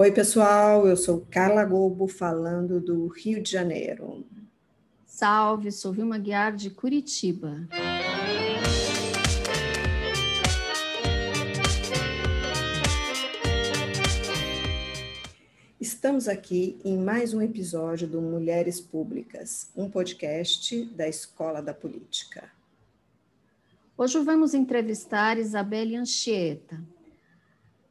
Oi, pessoal, eu sou Carla Gobo, falando do Rio de Janeiro. Salve, sou Vilma Guiar, de Curitiba. Estamos aqui em mais um episódio do Mulheres Públicas, um podcast da Escola da Política. Hoje vamos entrevistar Isabelle Anchieta,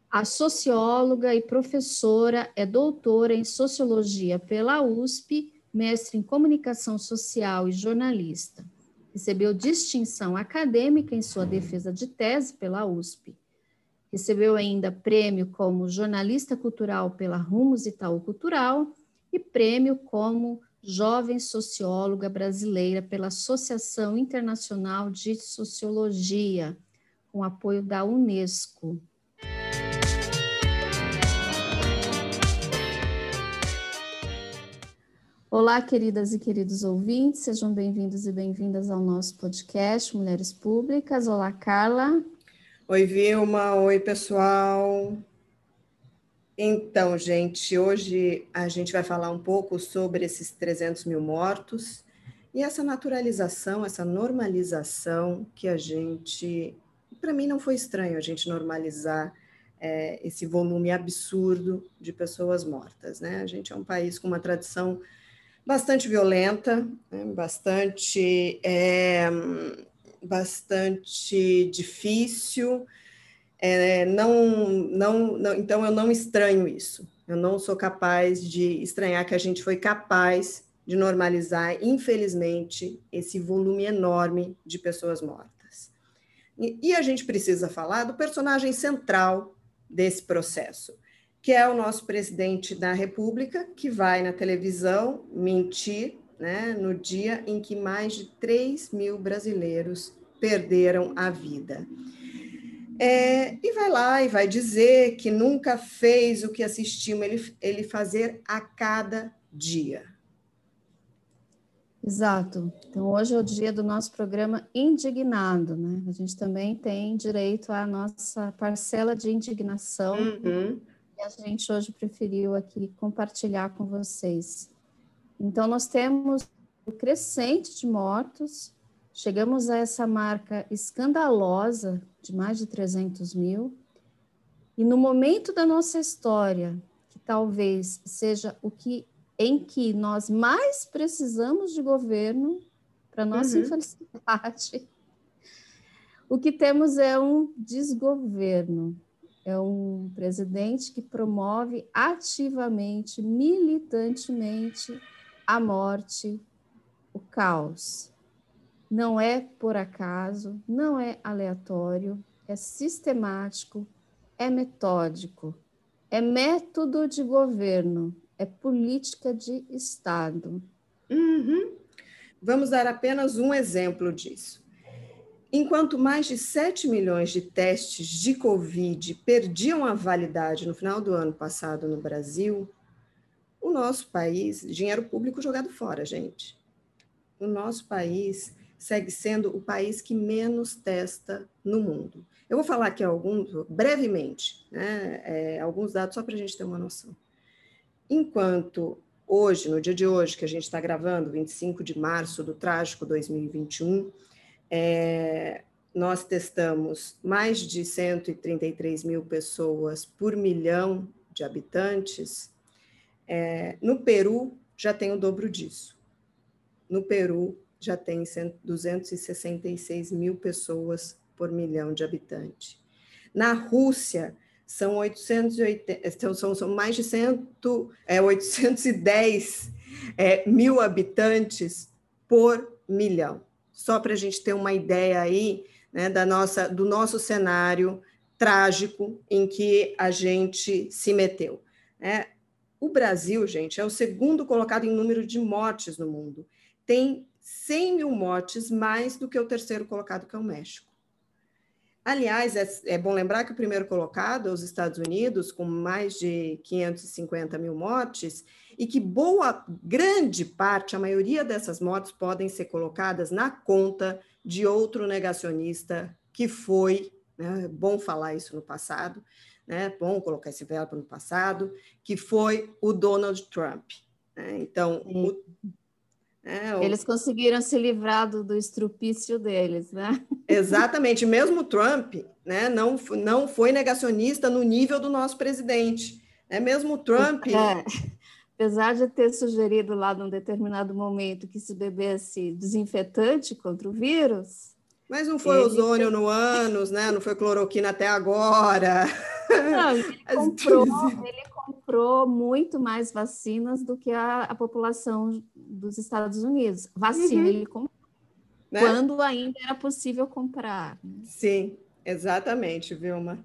a socióloga e professora é doutora em sociologia pela USP, mestre em comunicação social e jornalista. Recebeu distinção acadêmica em sua defesa de tese pela USP. Recebeu ainda prêmio como jornalista cultural pela Rumos Itaú Cultural e prêmio como jovem socióloga brasileira pela Associação Internacional de Sociologia, com apoio da Unesco. Olá, queridas e queridos ouvintes, sejam bem-vindos e bem-vindas ao nosso podcast Mulheres Públicas. Olá, Carla. Oi, Vilma. Oi, pessoal. Então, gente, hoje a gente vai falar um pouco sobre esses 300 mil mortos e essa naturalização, essa normalização que a gente. Para mim, não foi estranho a gente normalizar é, esse volume absurdo de pessoas mortas. Né? A gente é um país com uma tradição bastante violenta, né? bastante, é, bastante difícil. É, não, não, não, então, eu não estranho isso. Eu não sou capaz de estranhar que a gente foi capaz de normalizar, infelizmente, esse volume enorme de pessoas mortas. E, e a gente precisa falar do personagem central desse processo, que é o nosso presidente da República, que vai na televisão mentir né, no dia em que mais de 3 mil brasileiros perderam a vida. É, e vai lá e vai dizer que nunca fez o que assistimos ele, ele fazer a cada dia. Exato. Então, hoje é o dia do nosso programa Indignado, né? A gente também tem direito à nossa parcela de indignação. Uhum e a gente hoje preferiu aqui compartilhar com vocês. Então, nós temos o crescente de mortos, chegamos a essa marca escandalosa de mais de 300 mil, e no momento da nossa história, que talvez seja o que em que nós mais precisamos de governo, para nossa uhum. infelicidade, o que temos é um desgoverno é um presidente que promove ativamente, militantemente, a morte, o caos. Não é por acaso, não é aleatório, é sistemático, é metódico, é método de governo, é política de Estado. Uhum. Vamos dar apenas um exemplo disso. Enquanto mais de 7 milhões de testes de Covid perdiam a validade no final do ano passado no Brasil, o nosso país, dinheiro público jogado fora, gente. O nosso país segue sendo o país que menos testa no mundo. Eu vou falar aqui alguns, brevemente, né, é, alguns dados só para a gente ter uma noção. Enquanto hoje, no dia de hoje, que a gente está gravando, 25 de março do trágico 2021, é, nós testamos mais de 133 mil pessoas por milhão de habitantes. É, no Peru, já tem o dobro disso. No Peru, já tem 266 mil pessoas por milhão de habitantes. Na Rússia, são, 880, são, são mais de 100, é, 810 é, mil habitantes por milhão só para a gente ter uma ideia aí né, da nossa, do nosso cenário trágico em que a gente se meteu. Né? O Brasil, gente, é o segundo colocado em número de mortes no mundo. Tem 100 mil mortes mais do que o terceiro colocado, que é o México. Aliás, é, é, bom lembrar que o primeiro colocado é os Estados Unidos, com mais de 550 mil mortes, e que boa, grande parte, a maioria dessas mortes podem ser colocadas na conta de outro negacionista que foi, né, é bom falar isso no passado, né? Bom colocar esse verbo no passado, que foi o Donald Trump. Né? Então, o, é, o... eles conseguiram se livrar do, do estrupício deles, né? Exatamente. Mesmo Trump, né, não, não foi negacionista no nível do nosso presidente. Né? Mesmo Trump. É. Apesar de ter sugerido lá num determinado momento que se bebesse desinfetante contra o vírus, mas não foi ozônio no ânus, né? Não foi cloroquina até agora. Não, ele comprou, ele comprou muito mais vacinas do que a, a população dos Estados Unidos. Vacina uhum. ele comprou. Né? Quando ainda era possível comprar. Né? Sim, exatamente, Vilma.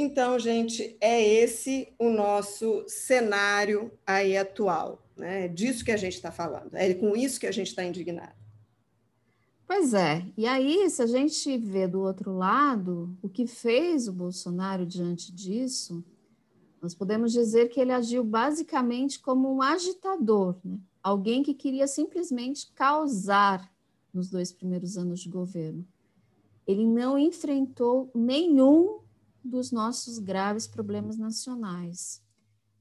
Então, gente, é esse o nosso cenário aí atual, né? É disso que a gente está falando, é com isso que a gente está indignado. Pois é, e aí, se a gente vê do outro lado, o que fez o Bolsonaro diante disso, nós podemos dizer que ele agiu basicamente como um agitador, né? alguém que queria simplesmente causar nos dois primeiros anos de governo. Ele não enfrentou nenhum dos nossos graves problemas nacionais.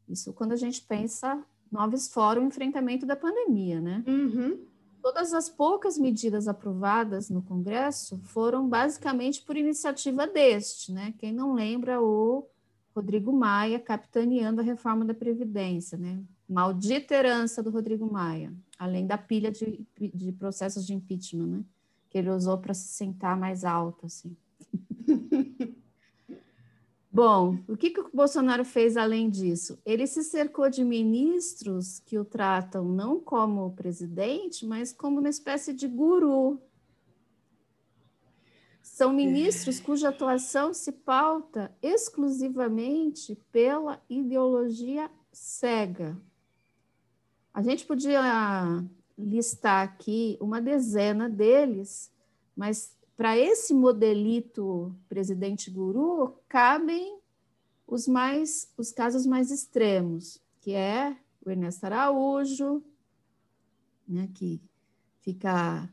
Isso quando a gente pensa novos fora o enfrentamento da pandemia, né? Uhum. Todas as poucas medidas aprovadas no Congresso foram basicamente por iniciativa deste, né? Quem não lembra o Rodrigo Maia capitaneando a reforma da Previdência, né? Maldita herança do Rodrigo Maia, além da pilha de, de processos de impeachment, né? Que ele usou para se sentar mais alto, assim. Bom, o que, que o Bolsonaro fez além disso? Ele se cercou de ministros que o tratam não como presidente, mas como uma espécie de guru. São ministros cuja atuação se pauta exclusivamente pela ideologia cega. A gente podia listar aqui uma dezena deles, mas para esse modelito presidente guru, cabem os mais os casos mais extremos, que é o Ernesto Araújo, né, que fica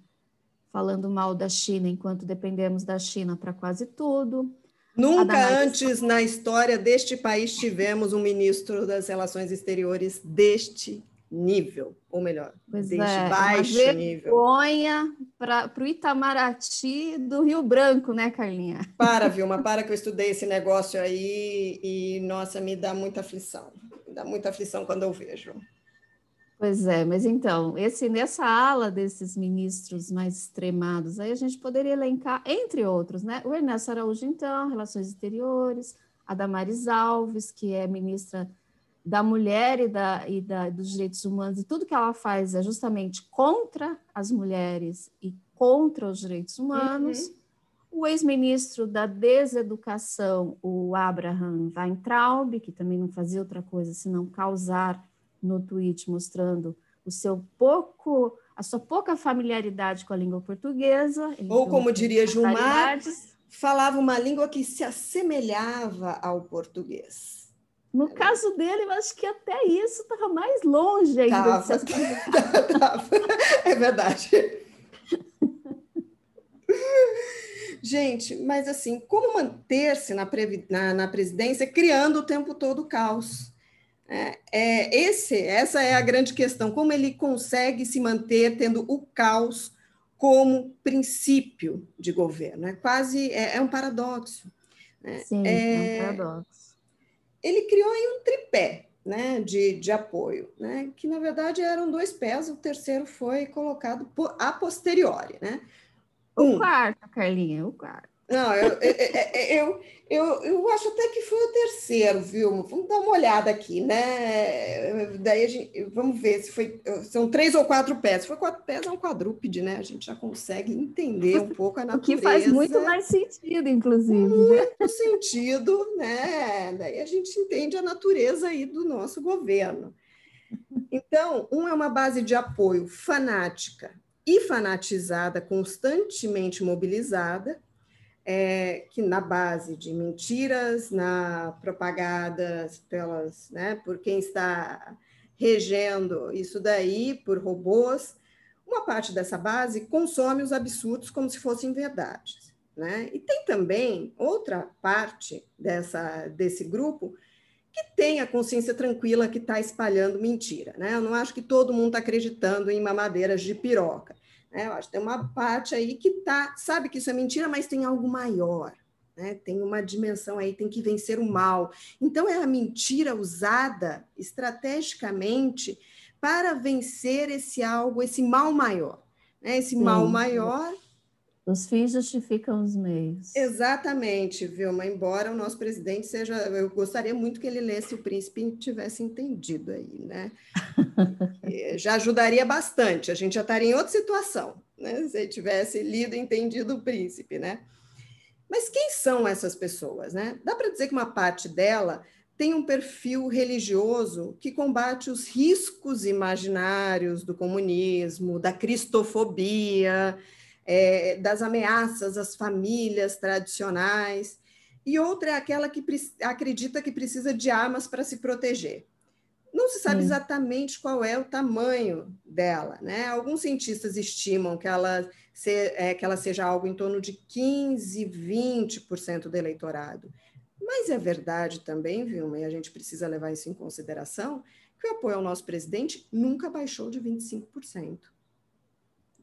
falando mal da China enquanto dependemos da China para quase tudo. Nunca antes na história deste país tivemos um ministro das Relações Exteriores deste nível, ou melhor, pois deste é, baixo uma nível. Vergonha para o Itamaraty do Rio Branco, né, Carlinha? Para, Vilma, para que eu estudei esse negócio aí e, nossa, me dá muita aflição. Me dá muita aflição quando eu vejo. Pois é, mas então, esse nessa ala desses ministros mais extremados, aí a gente poderia elencar, entre outros, né? O Ernesto Araújo, então, Relações Exteriores, a Damares Alves, que é ministra da mulher e, da, e da, dos direitos humanos, e tudo que ela faz é justamente contra as mulheres e contra os direitos humanos. Uhum. O ex-ministro da Deseducação, o Abraham Weintraub, que também não fazia outra coisa senão causar no tweet, mostrando o seu pouco, a sua pouca familiaridade com a língua portuguesa. Ou como diria Gilmar, falava uma língua que se assemelhava ao português. No caso dele, eu acho que até isso estava mais longe ainda. Tava, tava. É verdade. Gente, mas assim, como manter-se na, na, na, presidência criando o tempo todo caos? É, é, esse, essa é a grande questão. Como ele consegue se manter tendo o caos como princípio de governo? É quase é, é um paradoxo. Né? Sim, é, um é, paradoxo ele criou aí um tripé né, de, de apoio, né, que na verdade eram dois pés, o terceiro foi colocado por, a posteriori. Né? Um, o quarto, Carlinha, o quarto. Não, eu, eu, eu, eu, acho até que foi o terceiro, viu? Vamos dar uma olhada aqui, né? Daí a gente, vamos ver se foi. São três ou quatro pés. Se foi quatro pés, é um quadrúpede, né? A gente já consegue entender um pouco a natureza. O que faz muito mais sentido, inclusive. Né? Muito sentido, né? Daí a gente entende a natureza aí do nosso governo. Então, um é uma base de apoio fanática e fanatizada, constantemente mobilizada é, que na base de mentiras, na propagadas pelas, né, por quem está regendo isso daí, por robôs, uma parte dessa base consome os absurdos como se fossem verdades. Né? E tem também outra parte dessa, desse grupo que tem a consciência tranquila que está espalhando mentira. Né? Eu não acho que todo mundo está acreditando em mamadeiras de piroca. Né? Eu acho que tem uma parte aí que tá, sabe que isso é mentira, mas tem algo maior. Né? Tem uma dimensão aí, tem que vencer o mal. Então, é a mentira usada estrategicamente para vencer esse algo, esse mal maior. Né? Esse Sim. mal maior os fins justificam os meios. Exatamente, Vilma. Embora o nosso presidente seja. Eu gostaria muito que ele lesse o príncipe e tivesse entendido aí, né? já ajudaria bastante. A gente já estaria em outra situação, né? Se ele tivesse lido e entendido o príncipe, né? Mas quem são essas pessoas, né? Dá para dizer que uma parte dela tem um perfil religioso que combate os riscos imaginários do comunismo, da cristofobia é, das ameaças às famílias tradicionais, e outra é aquela que acredita que precisa de armas para se proteger. Não se sabe exatamente qual é o tamanho dela. Né? Alguns cientistas estimam que ela, se, é, que ela seja algo em torno de 15, 20% do eleitorado. Mas é verdade também, Vilma, e a gente precisa levar isso em consideração, que o apoio ao nosso presidente nunca baixou de 25%.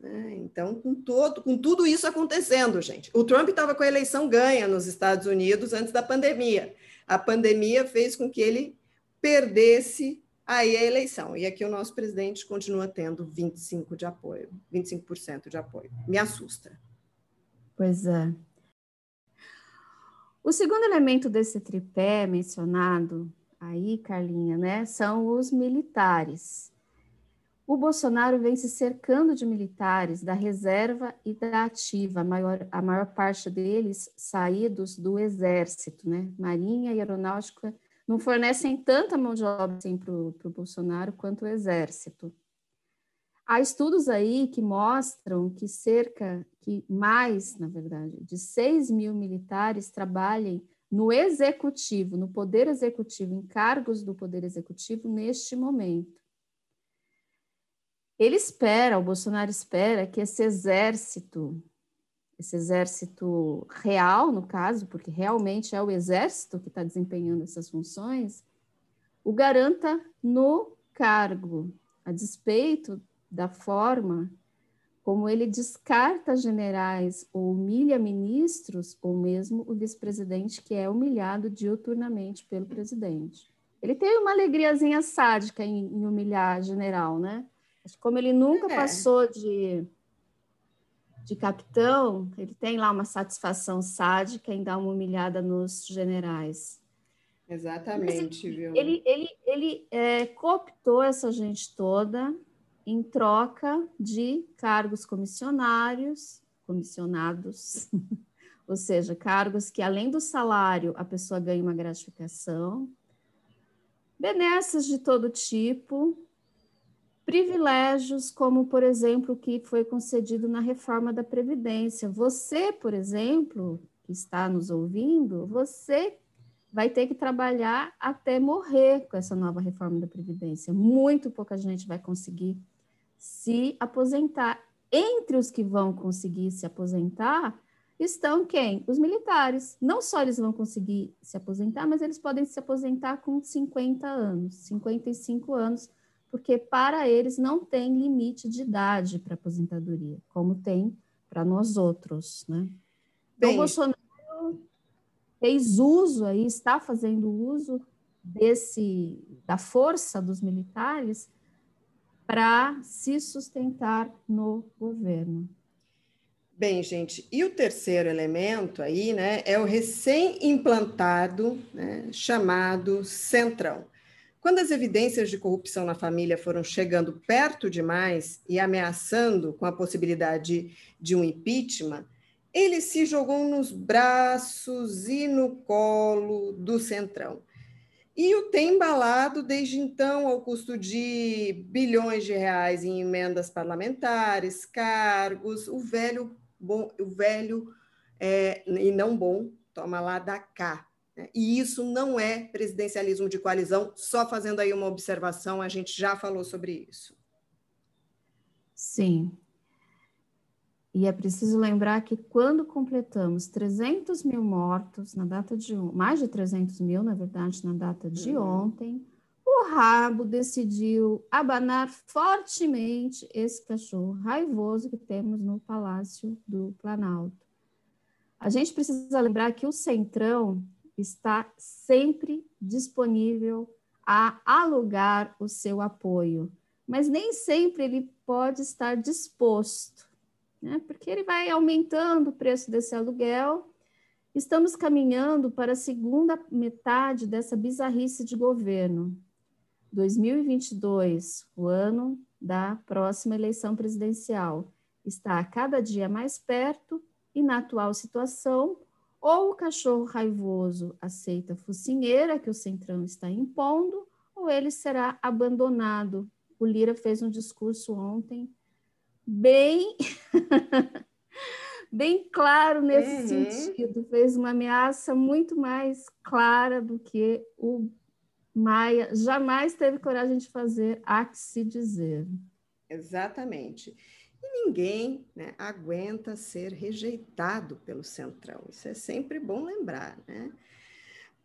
Né? Então, com, todo, com tudo isso acontecendo, gente, o Trump estava com a eleição ganha nos Estados Unidos antes da pandemia. A pandemia fez com que ele perdesse aí a eleição. E aqui o nosso presidente continua tendo 25 de apoio, 25% de apoio. Me assusta. Pois é. O segundo elemento desse tripé mencionado aí, Carlinha, né, são os militares. O Bolsonaro vem se cercando de militares da reserva e da ativa, a maior, a maior parte deles saídos do exército, né? Marinha e aeronáutica não fornecem tanta mão de obra assim, para o Bolsonaro quanto o exército. Há estudos aí que mostram que cerca, que mais, na verdade, de 6 mil militares trabalhem no executivo, no poder executivo, em cargos do poder executivo neste momento. Ele espera, o Bolsonaro espera que esse exército, esse exército real, no caso, porque realmente é o exército que está desempenhando essas funções, o garanta no cargo, a despeito da forma como ele descarta generais ou humilha ministros, ou mesmo o vice-presidente, que é humilhado diuturnamente pelo presidente. Ele tem uma alegriazinha sádica em, em humilhar general, né? Como ele nunca é. passou de, de capitão, ele tem lá uma satisfação sádica em dar uma humilhada nos generais. Exatamente, ele, viu? Ele, ele, ele é, cooptou essa gente toda em troca de cargos comissionários, comissionados, ou seja, cargos que além do salário a pessoa ganha uma gratificação, benesses de todo tipo, privilégios, como, por exemplo, o que foi concedido na reforma da Previdência. Você, por exemplo, que está nos ouvindo, você vai ter que trabalhar até morrer com essa nova reforma da Previdência. Muito pouca gente vai conseguir se aposentar. Entre os que vão conseguir se aposentar estão quem? Os militares. Não só eles vão conseguir se aposentar, mas eles podem se aposentar com 50 anos, 55 anos porque para eles não tem limite de idade para aposentadoria, como tem para nós outros, né? Então, o Bolsonaro fez uso aí, está fazendo uso desse da força dos militares para se sustentar no governo. Bem, gente, e o terceiro elemento aí, né, é o recém-implantado, né, chamado Centrão. Quando as evidências de corrupção na família foram chegando perto demais e ameaçando com a possibilidade de um impeachment, ele se jogou nos braços e no colo do Centrão. E o tem embalado desde então ao custo de bilhões de reais em emendas parlamentares, cargos, o velho bom, o velho é, e não bom, toma lá da cá? E isso não é presidencialismo de coalizão, só fazendo aí uma observação, a gente já falou sobre isso. Sim. E é preciso lembrar que quando completamos 300 mil mortos na data de mais de 300 mil, na verdade, na data de uhum. ontem, o rabo decidiu abanar fortemente esse cachorro raivoso que temos no Palácio do Planalto. A gente precisa lembrar que o Centrão está sempre disponível a alugar o seu apoio, mas nem sempre ele pode estar disposto né? porque ele vai aumentando o preço desse aluguel. Estamos caminhando para a segunda metade dessa bizarrice de governo. 2022, o ano da próxima eleição presidencial, está a cada dia mais perto e, na atual situação, ou o cachorro raivoso aceita a focinheira que o Centrão está impondo, ou ele será abandonado. O Lira fez um discurso ontem bem bem claro nesse uhum. sentido, fez uma ameaça muito mais clara do que o Maia jamais teve coragem de fazer, há que se dizer. Exatamente. E ninguém né, aguenta ser rejeitado pelo Centrão. Isso é sempre bom lembrar, né?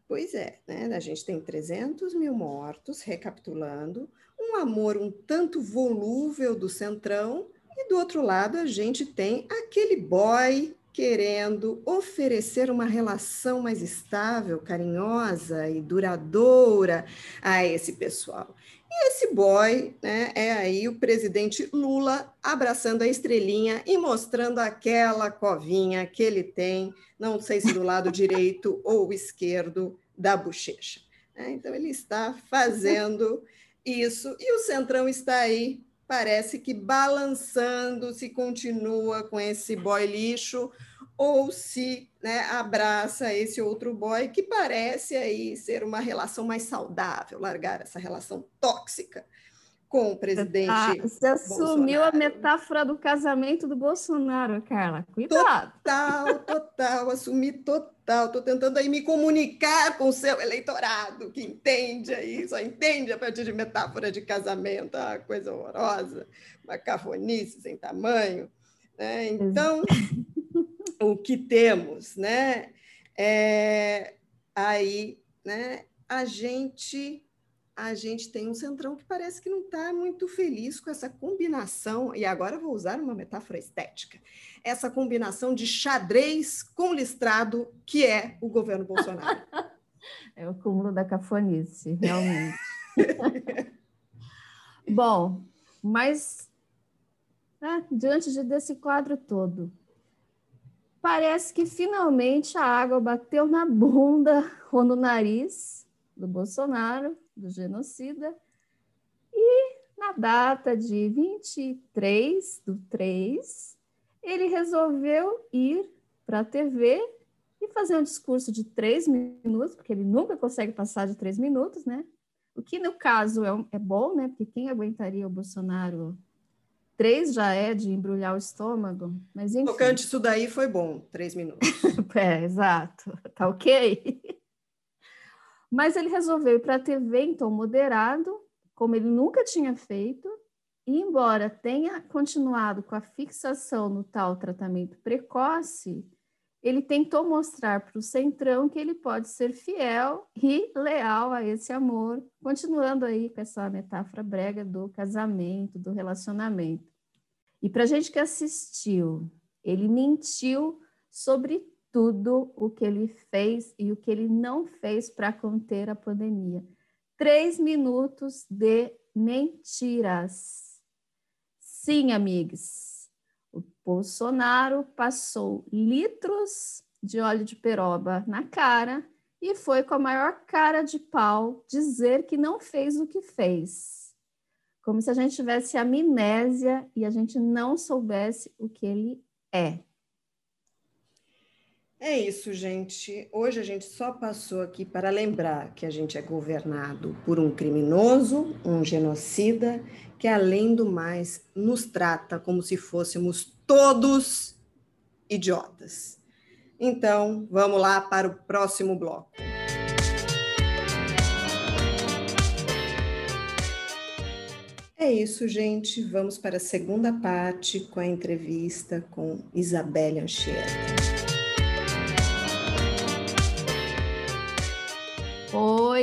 Pois é, né? A gente tem 300 mil mortos, recapitulando, um amor um tanto volúvel do Centrão e do outro lado, a gente tem aquele boy querendo oferecer uma relação mais estável, carinhosa e duradoura a esse pessoal. E esse boy né, é aí o presidente Lula abraçando a estrelinha e mostrando aquela covinha que ele tem, não sei se do lado direito ou esquerdo da bochecha. Né? Então, ele está fazendo isso e o Centrão está aí parece que balançando se continua com esse boy lixo ou se né, abraça esse outro boy que parece aí ser uma relação mais saudável, largar essa relação tóxica com o presidente. Ah, você assumiu a metáfora do casamento do Bolsonaro, Carla. Cuidado. Total, total, assumi total. Estou tentando aí me comunicar com o seu eleitorado, que entende aí, só entende a partir de metáfora de casamento, ah, coisa horrorosa, uma cafonice sem tamanho. Né? Então, o que temos, né? É, aí, né? A gente a gente tem um centrão que parece que não está muito feliz com essa combinação, e agora vou usar uma metáfora estética, essa combinação de xadrez com listrado que é o governo Bolsonaro. é o cúmulo da cafonice, realmente. Bom, mas né, diante de, desse quadro todo, parece que finalmente a água bateu na bunda ou no nariz do Bolsonaro do genocida. E na data de 23 do 3, ele resolveu ir para a TV e fazer um discurso de três minutos, porque ele nunca consegue passar de três minutos, né? O que, no caso, é, é bom, né? Porque quem aguentaria o Bolsonaro Três já é de embrulhar o estômago, mas enfim. Tocante isso daí foi bom, três minutos. é, exato. Tá ok? Mas ele resolveu ir para a TV em tom moderado, como ele nunca tinha feito, e embora tenha continuado com a fixação no tal tratamento precoce, ele tentou mostrar para o Centrão que ele pode ser fiel e leal a esse amor, continuando aí com essa metáfora brega do casamento, do relacionamento. E para a gente que assistiu, ele mentiu sobre tudo o que ele fez e o que ele não fez para conter a pandemia. Três minutos de mentiras. Sim, amigos, o Bolsonaro passou litros de óleo de peroba na cara e foi com a maior cara de pau dizer que não fez o que fez. Como se a gente tivesse amnésia e a gente não soubesse o que ele é. É isso, gente. Hoje a gente só passou aqui para lembrar que a gente é governado por um criminoso, um genocida, que além do mais nos trata como se fôssemos todos idiotas. Então, vamos lá para o próximo bloco. É isso, gente. Vamos para a segunda parte com a entrevista com Isabelle Anchieta.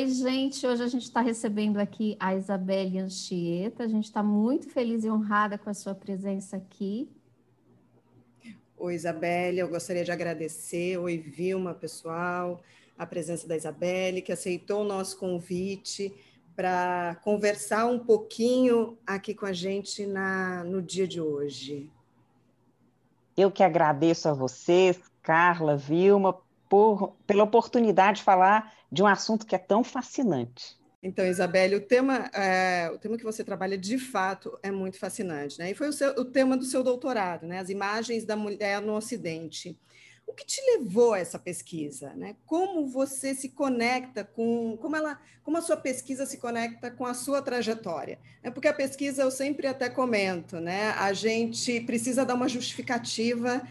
Oi, gente. Hoje a gente está recebendo aqui a Isabelle Anchieta. A gente está muito feliz e honrada com a sua presença aqui. Oi, Isabelle. Eu gostaria de agradecer. Oi, Vilma, pessoal, a presença da Isabelle, que aceitou o nosso convite para conversar um pouquinho aqui com a gente na, no dia de hoje. Eu que agradeço a vocês, Carla, Vilma, por, pela oportunidade de falar de um assunto que é tão fascinante. Então, Isabelle, o tema, é, o tema que você trabalha de fato é muito fascinante, né? E foi o, seu, o tema do seu doutorado, né? As imagens da mulher no Ocidente. O que te levou a essa pesquisa? Né? Como você se conecta com. Como, ela, como a sua pesquisa se conecta com a sua trajetória? É porque a pesquisa, eu sempre até comento, né? a gente precisa dar uma justificativa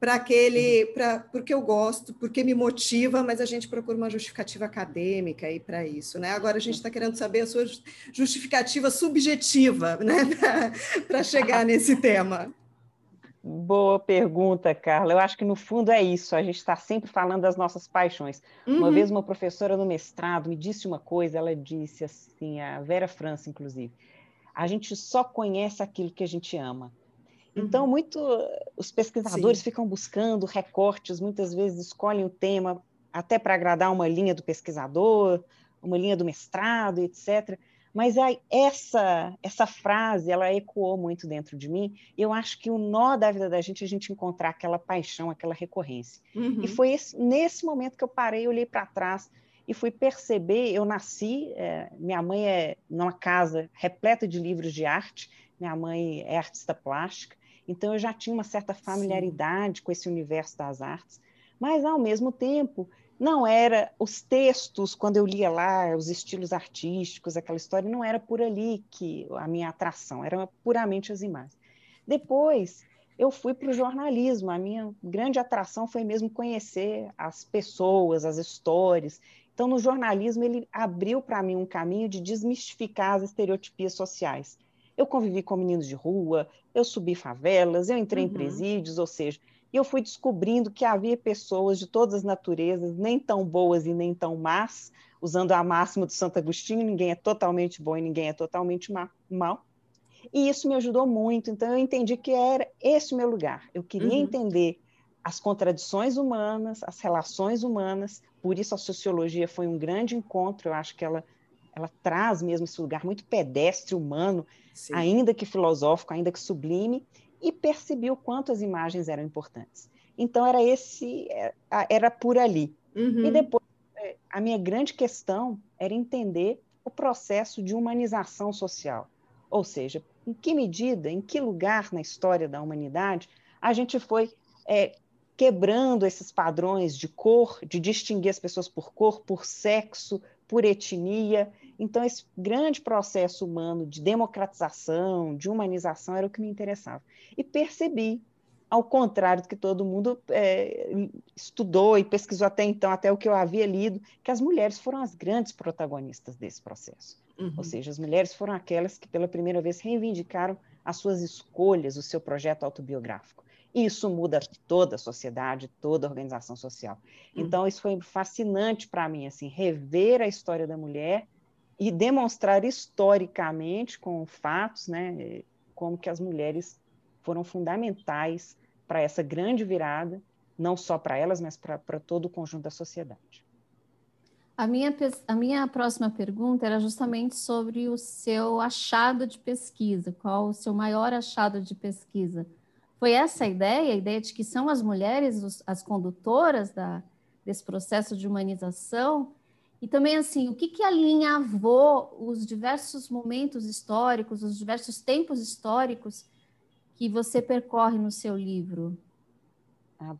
para aquele, para porque eu gosto, porque me motiva, mas a gente procura uma justificativa acadêmica aí para isso, né? Agora a gente está querendo saber a sua justificativa subjetiva, né, para chegar nesse tema. Boa pergunta, Carla. Eu acho que no fundo é isso. A gente está sempre falando das nossas paixões. Uhum. Uma vez uma professora no mestrado me disse uma coisa. Ela disse assim, a Vera França, inclusive, a gente só conhece aquilo que a gente ama. Então, uhum. muito os pesquisadores Sim. ficam buscando recortes, muitas vezes escolhem o tema até para agradar uma linha do pesquisador, uma linha do mestrado, etc. Mas essa essa frase, ela ecoou muito dentro de mim. Eu acho que o nó da vida da gente é a gente encontrar aquela paixão, aquela recorrência. Uhum. E foi esse, nesse momento que eu parei, olhei para trás e fui perceber. Eu nasci, é, minha mãe é numa casa repleta de livros de arte. Minha mãe é artista plástica, então eu já tinha uma certa familiaridade Sim. com esse universo das artes. Mas ao mesmo tempo não era os textos, quando eu lia lá, os estilos artísticos, aquela história, não era por ali que a minha atração, eram puramente as imagens. Depois, eu fui para o jornalismo, a minha grande atração foi mesmo conhecer as pessoas, as histórias. Então, no jornalismo, ele abriu para mim um caminho de desmistificar as estereotipias sociais. Eu convivi com meninos de rua, eu subi favelas, eu entrei uhum. em presídios, ou seja, eu fui descobrindo que havia pessoas de todas as naturezas, nem tão boas e nem tão más, usando a máxima do Santo Agostinho, ninguém é totalmente bom e ninguém é totalmente mal. E isso me ajudou muito, então eu entendi que era esse o meu lugar. Eu queria uhum. entender as contradições humanas, as relações humanas, por isso a sociologia foi um grande encontro, eu acho que ela ela traz mesmo esse lugar muito pedestre, humano, Sim. ainda que filosófico, ainda que sublime, e percebi o quanto as imagens eram importantes. Então era esse, é, era por ali. Uhum. E depois é, a minha grande questão era entender o processo de humanização social, ou seja, em que medida, em que lugar na história da humanidade a gente foi é, quebrando esses padrões de cor, de distinguir as pessoas por cor, por sexo, por etnia. Então, esse grande processo humano de democratização, de humanização, era o que me interessava. E percebi, ao contrário do que todo mundo é, estudou e pesquisou até então, até o que eu havia lido, que as mulheres foram as grandes protagonistas desse processo. Uhum. Ou seja, as mulheres foram aquelas que pela primeira vez reivindicaram as suas escolhas, o seu projeto autobiográfico. E isso muda toda a sociedade, toda a organização social. Uhum. Então, isso foi fascinante para mim, assim, rever a história da mulher e demonstrar historicamente, com fatos, né, como que as mulheres foram fundamentais para essa grande virada, não só para elas, mas para todo o conjunto da sociedade. A minha, a minha próxima pergunta era justamente sobre o seu achado de pesquisa. Qual o seu maior achado de pesquisa? Foi essa a ideia, a ideia de que são as mulheres as condutoras da, desse processo de humanização? E também, assim, o que, que alinhavou os diversos momentos históricos, os diversos tempos históricos que você percorre no seu livro? Ah,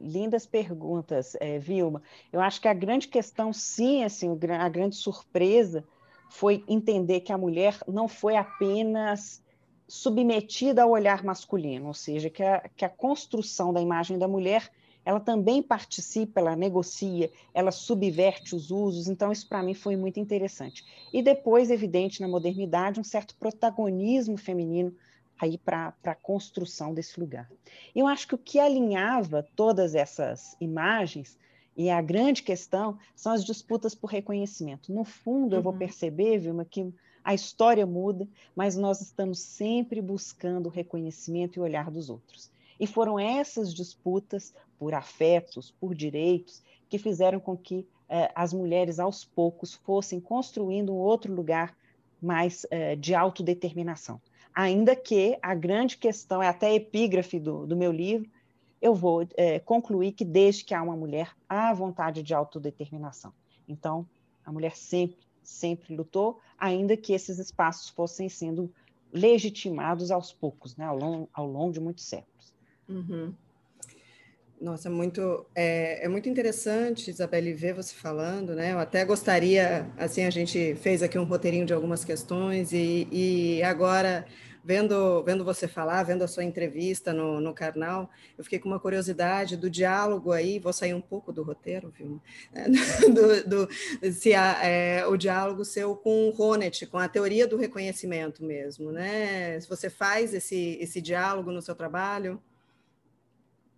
lindas perguntas, é, Vilma. Eu acho que a grande questão, sim, assim, a grande surpresa foi entender que a mulher não foi apenas submetida ao olhar masculino, ou seja, que a, que a construção da imagem da mulher ela também participa, ela negocia, ela subverte os usos, então isso para mim foi muito interessante. E depois, evidente, na modernidade, um certo protagonismo feminino aí para a construção desse lugar. Eu acho que o que alinhava todas essas imagens e a grande questão são as disputas por reconhecimento. No fundo, eu vou uhum. perceber, Vilma, que a história muda, mas nós estamos sempre buscando o reconhecimento e o olhar dos outros. E foram essas disputas por afetos, por direitos, que fizeram com que eh, as mulheres, aos poucos, fossem construindo um outro lugar mais eh, de autodeterminação. Ainda que a grande questão, é até epígrafe do, do meu livro, eu vou eh, concluir que desde que há uma mulher, há vontade de autodeterminação. Então, a mulher sempre, sempre lutou, ainda que esses espaços fossem sendo legitimados aos poucos, né, ao, longo, ao longo de muitos séculos. Uhum. Nossa, muito, é, é, muito interessante, Isabelle, ver você falando, né? Eu até gostaria, assim, a gente fez aqui um roteirinho de algumas questões e, e agora, vendo, vendo você falar, vendo a sua entrevista no, no Carnal, eu fiquei com uma curiosidade do diálogo aí, vou sair um pouco do roteiro, viu? Do, do, se há, é, o diálogo seu com o Ronet, com a teoria do reconhecimento mesmo, né? Se você faz esse, esse diálogo no seu trabalho...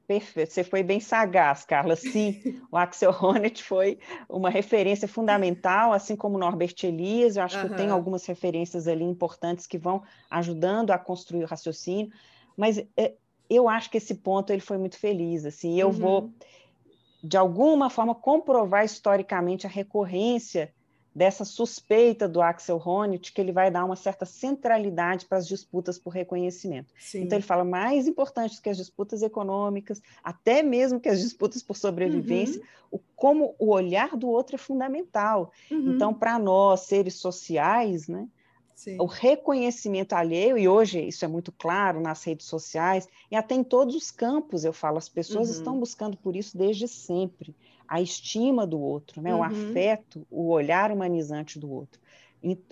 Perfeito, você foi bem sagaz, Carla. Sim, o Axel Honneth foi uma referência fundamental, assim como Norbert Elias. Eu acho uhum. que tem algumas referências ali importantes que vão ajudando a construir o raciocínio, mas é, eu acho que esse ponto ele foi muito feliz. Assim, eu uhum. vou, de alguma forma, comprovar historicamente a recorrência dessa suspeita do Axel Honneth, que ele vai dar uma certa centralidade para as disputas por reconhecimento. Sim. Então, ele fala mais importante que as disputas econômicas, até mesmo que as disputas por sobrevivência, uhum. o, como o olhar do outro é fundamental. Uhum. Então, para nós, seres sociais, né, Sim. o reconhecimento alheio, e hoje isso é muito claro nas redes sociais, e até em todos os campos, eu falo, as pessoas uhum. estão buscando por isso desde sempre a estima do outro, né? Uhum. o afeto, o olhar humanizante do outro.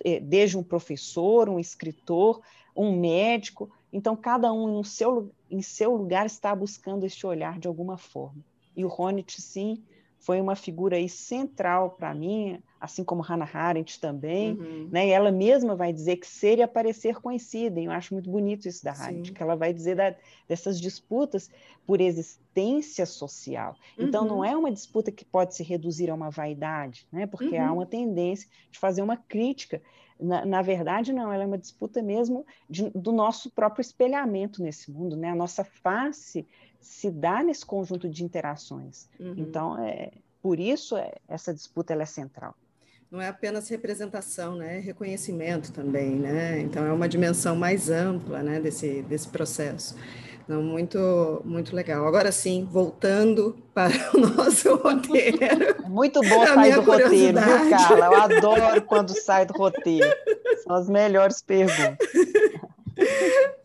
Eh, desde um professor, um escritor, um médico. Então, cada um em seu, em seu lugar está buscando este olhar de alguma forma. E o Ronit, sim, foi uma figura aí central para mim, assim como Hannah Arendt também, uhum. né? E ela mesma vai dizer que ser e aparecer coincidem. Eu acho muito bonito isso da Arendt, que ela vai dizer da, dessas disputas por existência social. Então uhum. não é uma disputa que pode se reduzir a uma vaidade, né? Porque uhum. há uma tendência de fazer uma crítica. Na, na verdade, não, ela é uma disputa mesmo de, do nosso próprio espelhamento nesse mundo, né? A nossa face se dá nesse conjunto de interações. Uhum. Então, é, por isso, é, essa disputa ela é central não é apenas representação, né? É reconhecimento também, né? Então é uma dimensão mais ampla, né? Desse desse processo. Não, muito muito legal. Agora sim, voltando para o nosso roteiro. Muito bom sair do roteiro, viu, Carla? Eu adoro quando sai do roteiro. São as melhores perguntas.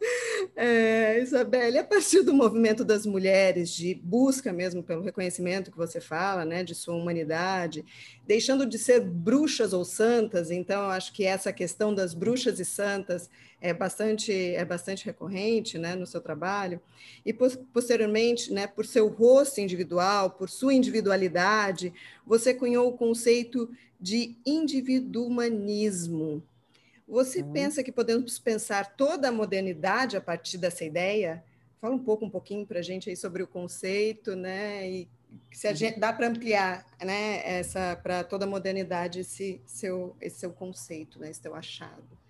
É, Isabelle, a partir do movimento das mulheres, de busca mesmo pelo reconhecimento que você fala, né, de sua humanidade, deixando de ser bruxas ou santas, então acho que essa questão das bruxas e santas é bastante, é bastante recorrente né, no seu trabalho, e posteriormente, né, por seu rosto individual, por sua individualidade, você cunhou o conceito de individuanismo. Você uhum. pensa que podemos pensar toda a modernidade a partir dessa ideia? Fala um pouco, um pouquinho para a gente aí sobre o conceito, né? E se a gente dá para ampliar, né? Essa para toda a modernidade esse seu esse seu conceito, né? Esse teu achado.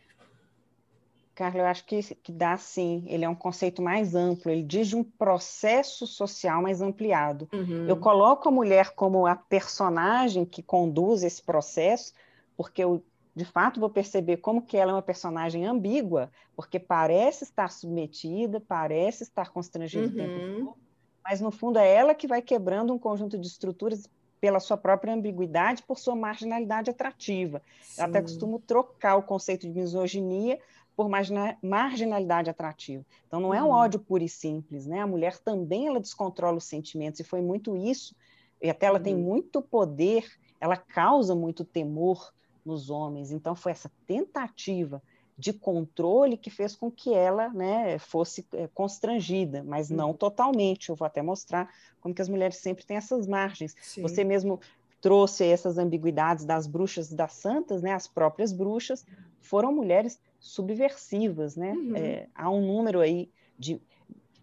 Carla, eu acho que, que dá sim. Ele é um conceito mais amplo. Ele diz de um processo social mais ampliado. Uhum. Eu coloco a mulher como a personagem que conduz esse processo, porque eu de fato vou perceber como que ela é uma personagem ambígua, porque parece estar submetida, parece estar constrangida uhum. o tempo uhum. todo, mas no fundo é ela que vai quebrando um conjunto de estruturas pela sua própria ambiguidade, por sua marginalidade atrativa. Sim. Eu até costumo trocar o conceito de misoginia por marginalidade atrativa. Então não é um uhum. ódio puro e simples, né? A mulher também ela descontrola os sentimentos e foi muito isso. E até ela uhum. tem muito poder, ela causa muito temor nos homens. Então, foi essa tentativa de controle que fez com que ela né, fosse é, constrangida, mas não totalmente. Eu vou até mostrar como que as mulheres sempre têm essas margens. Sim. Você mesmo trouxe essas ambiguidades das bruxas e das santas, né? As próprias bruxas foram mulheres subversivas, né? Uhum. É, há um número aí de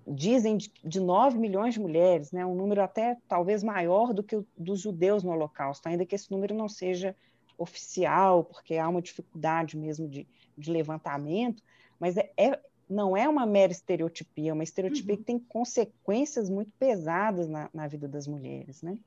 dizem de, de 9 milhões de mulheres, né? Um número até talvez maior do que o dos judeus no Holocausto, ainda que esse número não seja oficial, porque há uma dificuldade mesmo de, de levantamento, mas é, é, não é uma mera estereotipia, é uma estereotipia uhum. que tem consequências muito pesadas na, na vida das mulheres, né?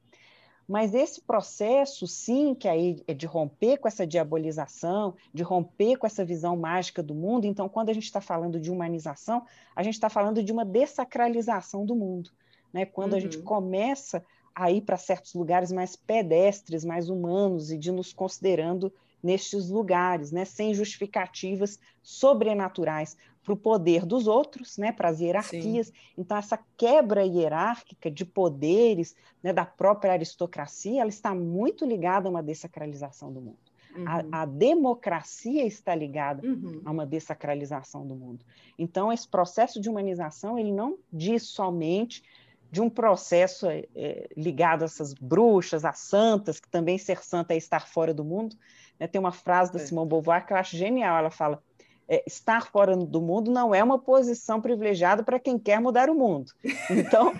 Mas esse processo, sim, que aí é de romper com essa diabolização, de romper com essa visão mágica do mundo. Então, quando a gente está falando de humanização, a gente está falando de uma dessacralização do mundo. Né? Quando uhum. a gente uhum. começa a ir para certos lugares mais pedestres, mais humanos, e de nos considerando nestes lugares, né, sem justificativas sobrenaturais para o poder dos outros, né, para as hierarquias. Sim. Então, essa quebra hierárquica de poderes né, da própria aristocracia, ela está muito ligada a uma dessacralização do mundo. Uhum. A, a, democracia está ligada uhum. a uma dessacralização do mundo. Então, esse processo de humanização, ele não diz somente de um processo é, ligado a essas bruxas, a santas, que também ser santa é estar fora do mundo. Né? Tem uma frase da é. Simone Beauvoir que eu acho genial. Ela fala: é, estar fora do mundo não é uma posição privilegiada para quem quer mudar o mundo. Então,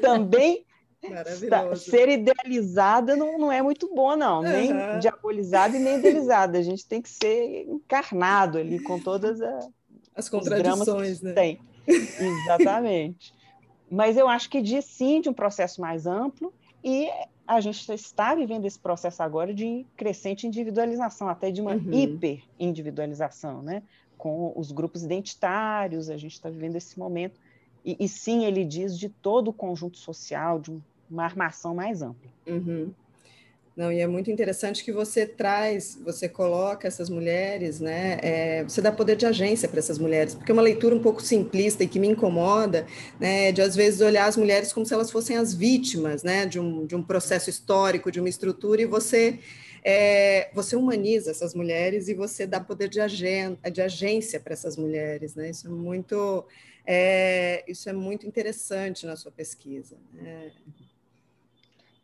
também ser idealizada não, não é muito bom, não. Nem uhum. diabolizada e nem idealizada. A gente tem que ser encarnado ali com todas a, as contradições, né? Tem. Exatamente. Mas eu acho que de sim de um processo mais amplo e a gente está vivendo esse processo agora de crescente individualização, até de uma uhum. hiper individualização, né? Com os grupos identitários, a gente está vivendo esse momento. E, e, sim, ele diz de todo o conjunto social, de uma armação mais ampla. Uhum. Não, e é muito interessante que você traz, você coloca essas mulheres, né? É, você dá poder de agência para essas mulheres, porque é uma leitura um pouco simplista e que me incomoda, né? De às vezes olhar as mulheres como se elas fossem as vítimas, né? De um, de um processo histórico, de uma estrutura, e você é, você humaniza essas mulheres e você dá poder de, agen, de agência para essas mulheres, né? Isso é muito, é, isso é muito interessante na sua pesquisa. Né?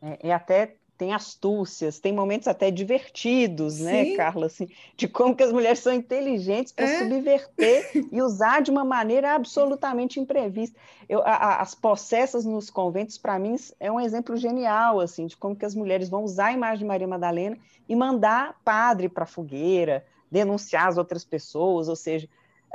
É, e até tem astúcias, tem momentos até divertidos, né, Sim. né, Carla, assim, de como que as mulheres são inteligentes para é. subverter e usar de uma maneira absolutamente imprevista. Eu, a, a, as possessas nos conventos, para mim, é um exemplo genial, assim, de como que as mulheres vão usar a imagem de Maria Madalena e mandar padre para a fogueira, denunciar as outras pessoas, ou seja,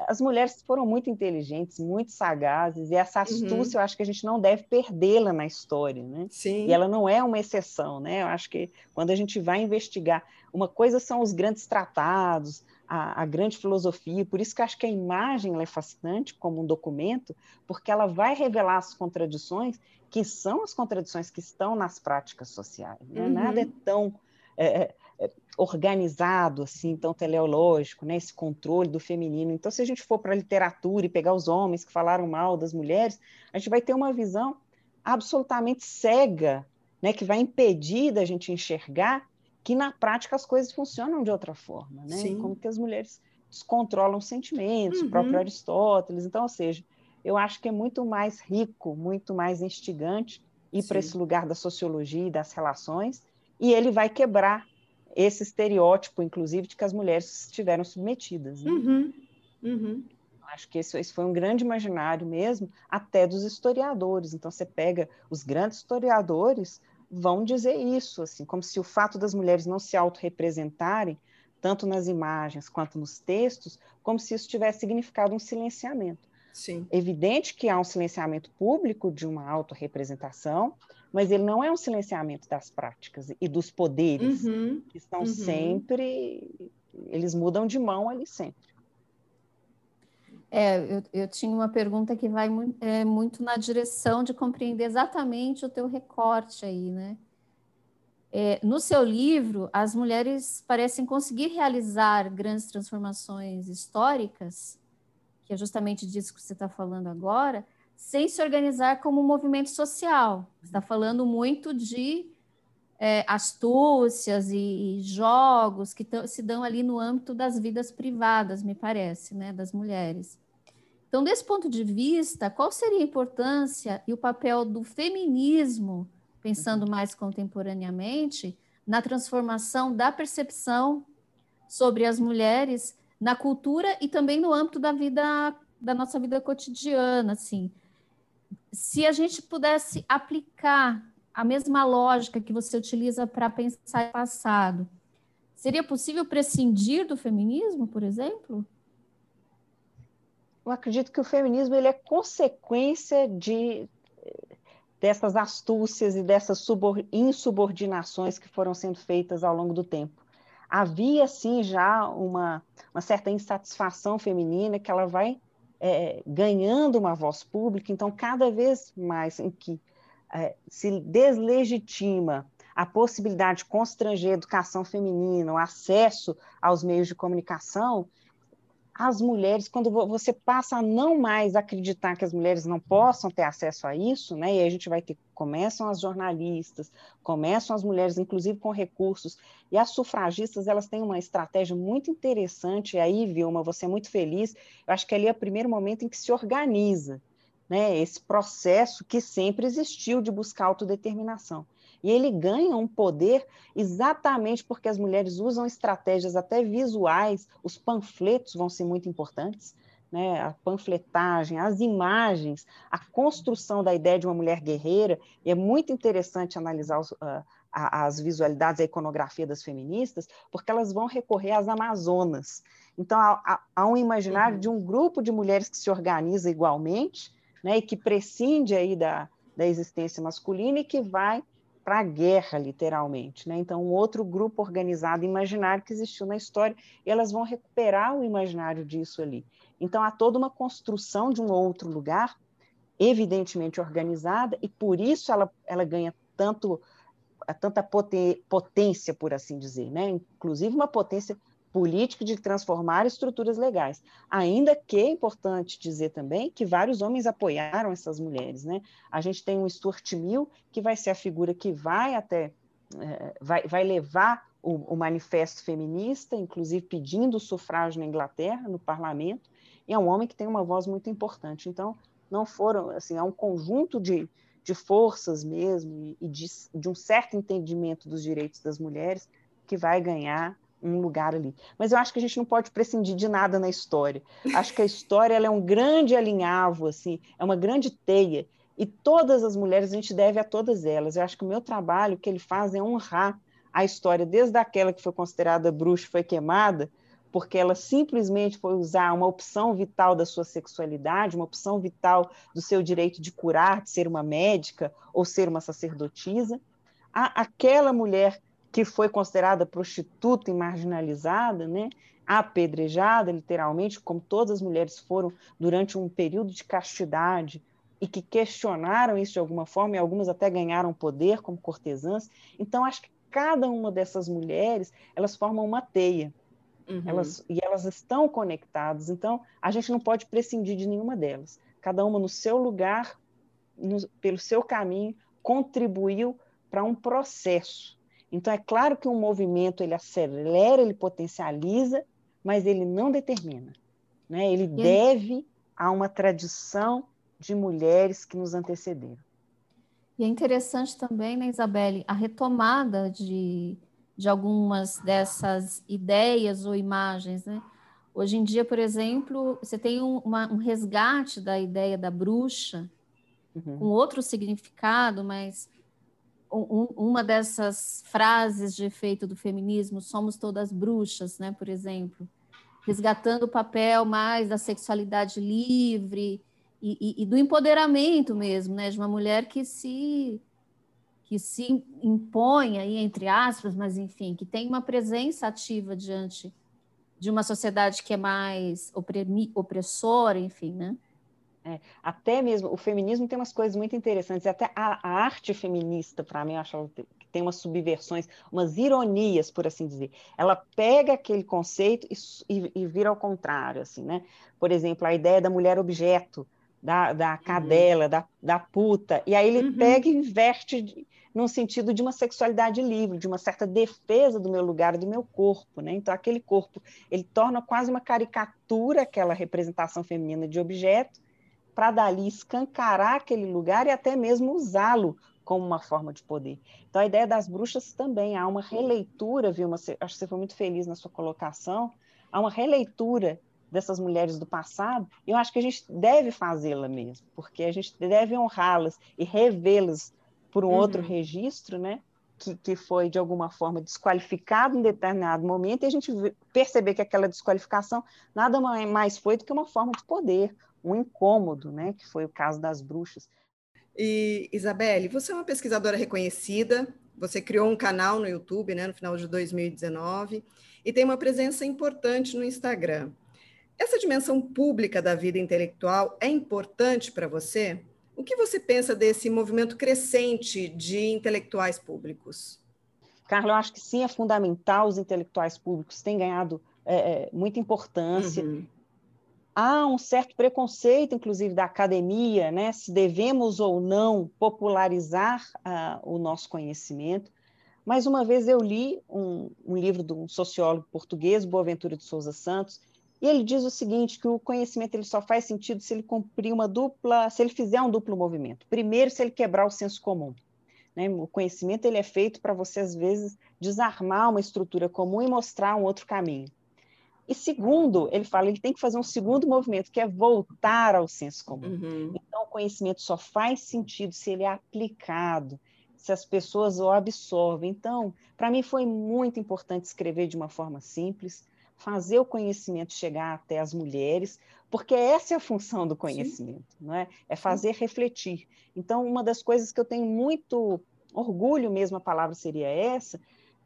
as mulheres foram muito inteligentes, muito sagazes, e essa uhum. astúcia uhum. eu acho que a gente não deve perdê-la na história, né? Sim. E ela não é uma exceção, né? Eu acho que quando a gente vai investigar, uma coisa são os grandes tratados, a, a grande filosofia, por isso que eu acho que a imagem é fascinante como um documento, porque ela vai revelar as contradições que são as contradições que estão nas práticas sociais. Né? Uhum. Nada é tão é, é organizado, assim, tão teleológico, né, esse controle do feminino. Então, se a gente for para a literatura e pegar os homens que falaram mal das mulheres, a gente vai ter uma visão absolutamente cega, né, que vai impedir da gente enxergar que na prática as coisas funcionam de outra forma, né? Sim. Como que as mulheres descontrolam sentimentos, uhum. o próprio Aristóteles. Então, ou seja, eu acho que é muito mais rico, muito mais instigante ir para esse lugar da sociologia e das relações, e ele vai quebrar esse estereótipo, inclusive, de que as mulheres estiveram submetidas. Né? Uhum, uhum. Acho que esse, esse, foi um grande imaginário mesmo, até dos historiadores. Então, você pega os grandes historiadores, vão dizer isso, assim, como se o fato das mulheres não se autorrepresentarem, tanto nas imagens quanto nos textos, como se isso tivesse significado um silenciamento. Sim. Evidente que há um silenciamento público de uma autorrepresentação, mas ele não é um silenciamento das práticas e dos poderes, uhum, que estão uhum. sempre, eles mudam de mão ali sempre. É, eu, eu tinha uma pergunta que vai muito, é, muito na direção de compreender exatamente o teu recorte aí, né? É, no seu livro, as mulheres parecem conseguir realizar grandes transformações históricas, que é justamente disso que você está falando agora, sem se organizar como um movimento social. Está falando muito de é, astúcias e, e, jogos que se dão ali no âmbito das vidas privadas, me parece, né, das mulheres. Então, desse ponto de vista, qual seria a importância e o papel do feminismo, pensando uhum. mais contemporaneamente, na transformação da percepção sobre as mulheres na cultura e também no âmbito da vida da nossa vida cotidiana, assim. Se a gente pudesse aplicar a mesma lógica que você utiliza para pensar o passado. Seria possível prescindir do feminismo, por exemplo? Eu acredito que o feminismo ele é consequência de dessas astúcias e dessas insubordinações que foram sendo feitas ao longo do tempo. Havia, sim, já uma, uma certa insatisfação feminina que ela vai é, ganhando uma voz pública, então, cada vez mais em que é, se deslegitima a possibilidade de constranger a educação feminina, o acesso aos meios de comunicação, as mulheres, quando você passa a não mais acreditar que as mulheres não possam ter acesso a isso, né? E a gente vai ter, começam as jornalistas, começam as mulheres, inclusive com recursos, e as sufragistas, elas têm uma estratégia muito interessante, e aí, Vilma, você é muito feliz, eu acho que ali é o primeiro momento em que se organiza, né, esse processo que sempre existiu de buscar autodeterminação. E ele ganha um poder exatamente porque as mulheres usam estratégias até visuais, os panfletos vão ser muito importantes, né, a panfletagem, as imagens, a construção da ideia de uma mulher guerreira, e é muito interessante analisar os, uh, as visualidades, a iconografia das feministas, porque elas vão recorrer às Amazonas. Então, há, há um imaginário uhum. de um grupo de mulheres que se organiza igualmente, né, e que prescinde aí da, da existência masculina e que vai para a guerra, literalmente. Né? Então, um outro grupo organizado imaginário que existiu na história, e elas vão recuperar o imaginário disso ali. Então, há toda uma construção de um outro lugar, evidentemente organizada, e por isso ela, ela ganha tanto tanta potência, por assim dizer, né? inclusive uma potência político de transformar estruturas legais. Ainda que é importante dizer também que vários homens apoiaram essas mulheres. Né? A gente tem o Stuart Mill, que vai ser a figura que vai até é, vai, vai levar o, o, manifesto feminista, inclusive pedindo o sufrágio na Inglaterra, no parlamento, e é um homem que tem uma voz muito importante. Então, não foram, assim, há um conjunto de, de forças mesmo e de, de um certo entendimento dos direitos das mulheres que vai ganhar um lugar ali. Mas eu acho que a gente não pode prescindir de nada na história. Acho que a história é um grande alinhavo, assim, é uma grande teia. E todas as mulheres, a gente deve a todas elas. Eu acho que o meu trabalho, o que ele faz é honrar a história, desde aquela que foi considerada bruxa foi queimada, porque ela simplesmente foi usar uma opção vital da sua sexualidade, uma opção vital do seu direito de curar, de ser uma médica ou ser uma sacerdotisa, a, aquela mulher que foi considerada prostituta e marginalizada, né? apedrejada, literalmente, como todas as mulheres foram durante um período de castidade e que questionaram isso de alguma forma, e algumas até ganharam poder como cortesãs. Então, acho que cada uma dessas mulheres, elas formam uma teia. Uhum. Elas, e elas estão conectadas. Então, a gente não pode prescindir de nenhuma delas. Cada uma no seu lugar, no, pelo seu caminho, contribuiu para um processo então, é claro que um movimento ele acelera, ele potencializa, mas ele não determina. Né? Ele deve a uma tradição de mulheres que nos antecederam. E é interessante também, né, Isabelle, a retomada de, de algumas dessas ideias ou imagens. Né? Hoje em dia, por exemplo, você tem um, uma, um resgate da ideia da bruxa, uhum. com outro significado, mas um, uma dessas frases de efeito do feminismo, somos todas bruxas, né, por exemplo, resgatando o papel mais da sexualidade livre e, e, e, do empoderamento mesmo, né, de uma mulher que se que se impõe aí entre aspas, mas enfim, que tem uma presença ativa diante de uma sociedade que é mais opressora, enfim, né? É, até mesmo o feminismo tem umas coisas muito interessantes, até a, a arte feminista, para mim, eu acho que tem umas subversões, umas ironias, por assim dizer. Ela pega aquele conceito e, e, e vira ao contrário, assim, né? Por exemplo, a ideia da mulher objeto, da, da uhum. cadela, da, da puta, e aí ele uhum. pega e inverte num sentido de uma sexualidade livre, de uma certa defesa do meu lugar, do meu corpo, né? Então aquele corpo, ele torna quase uma caricatura aquela representação feminina de objeto, para dali escancarar aquele lugar e até mesmo usá-lo como uma forma de poder. Então a ideia das bruxas também há uma releitura, viu? Acho que você foi muito feliz na sua colocação, há uma releitura dessas mulheres do passado, e eu acho que a gente deve fazê-la mesmo, porque a gente deve honrá-las e revê-las por um uhum. outro registro, né? Que, que foi, de alguma forma, desqualificado em determinado momento, e a gente perceber que aquela desqualificação nada mais foi do que uma forma de poder, um incômodo, né? Que foi o caso das bruxas. E, Isabelle, você é uma pesquisadora reconhecida, você criou um canal no YouTube, né, no final de 2019, e tem uma presença importante no Instagram. Essa dimensão pública da vida intelectual é importante para você? O que você pensa desse movimento crescente de intelectuais públicos? Carla, eu acho que sim, é fundamental. Os intelectuais públicos têm ganhado é, é muita importância. Uhum. Há um certo preconceito, inclusive, da academia, né? se devemos ou não popularizar uh, o nosso conhecimento. Mas uma vez eu li um, um livro de um sociólogo português, Boaventura de Souza Santos, e ele diz o seguinte, que o conhecimento ele só faz sentido se ele cumprir uma dupla, se ele fizer um duplo movimento. Primeiro, se ele quebrar o senso comum. Né? O conhecimento ele é feito para você, às vezes, desarmar uma estrutura comum e mostrar um outro caminho. E segundo, ele fala, ele tem que fazer um segundo movimento, que é voltar ao senso comum. Uhum. Então, o conhecimento só faz sentido se ele é aplicado, se as pessoas o absorvem. Então, para mim foi muito importante escrever de uma forma simples, fazer o conhecimento chegar até as mulheres, porque essa é a função do conhecimento, Sim. não é? É fazer Sim. refletir. Então, uma das coisas que eu tenho muito orgulho mesmo, a palavra seria essa,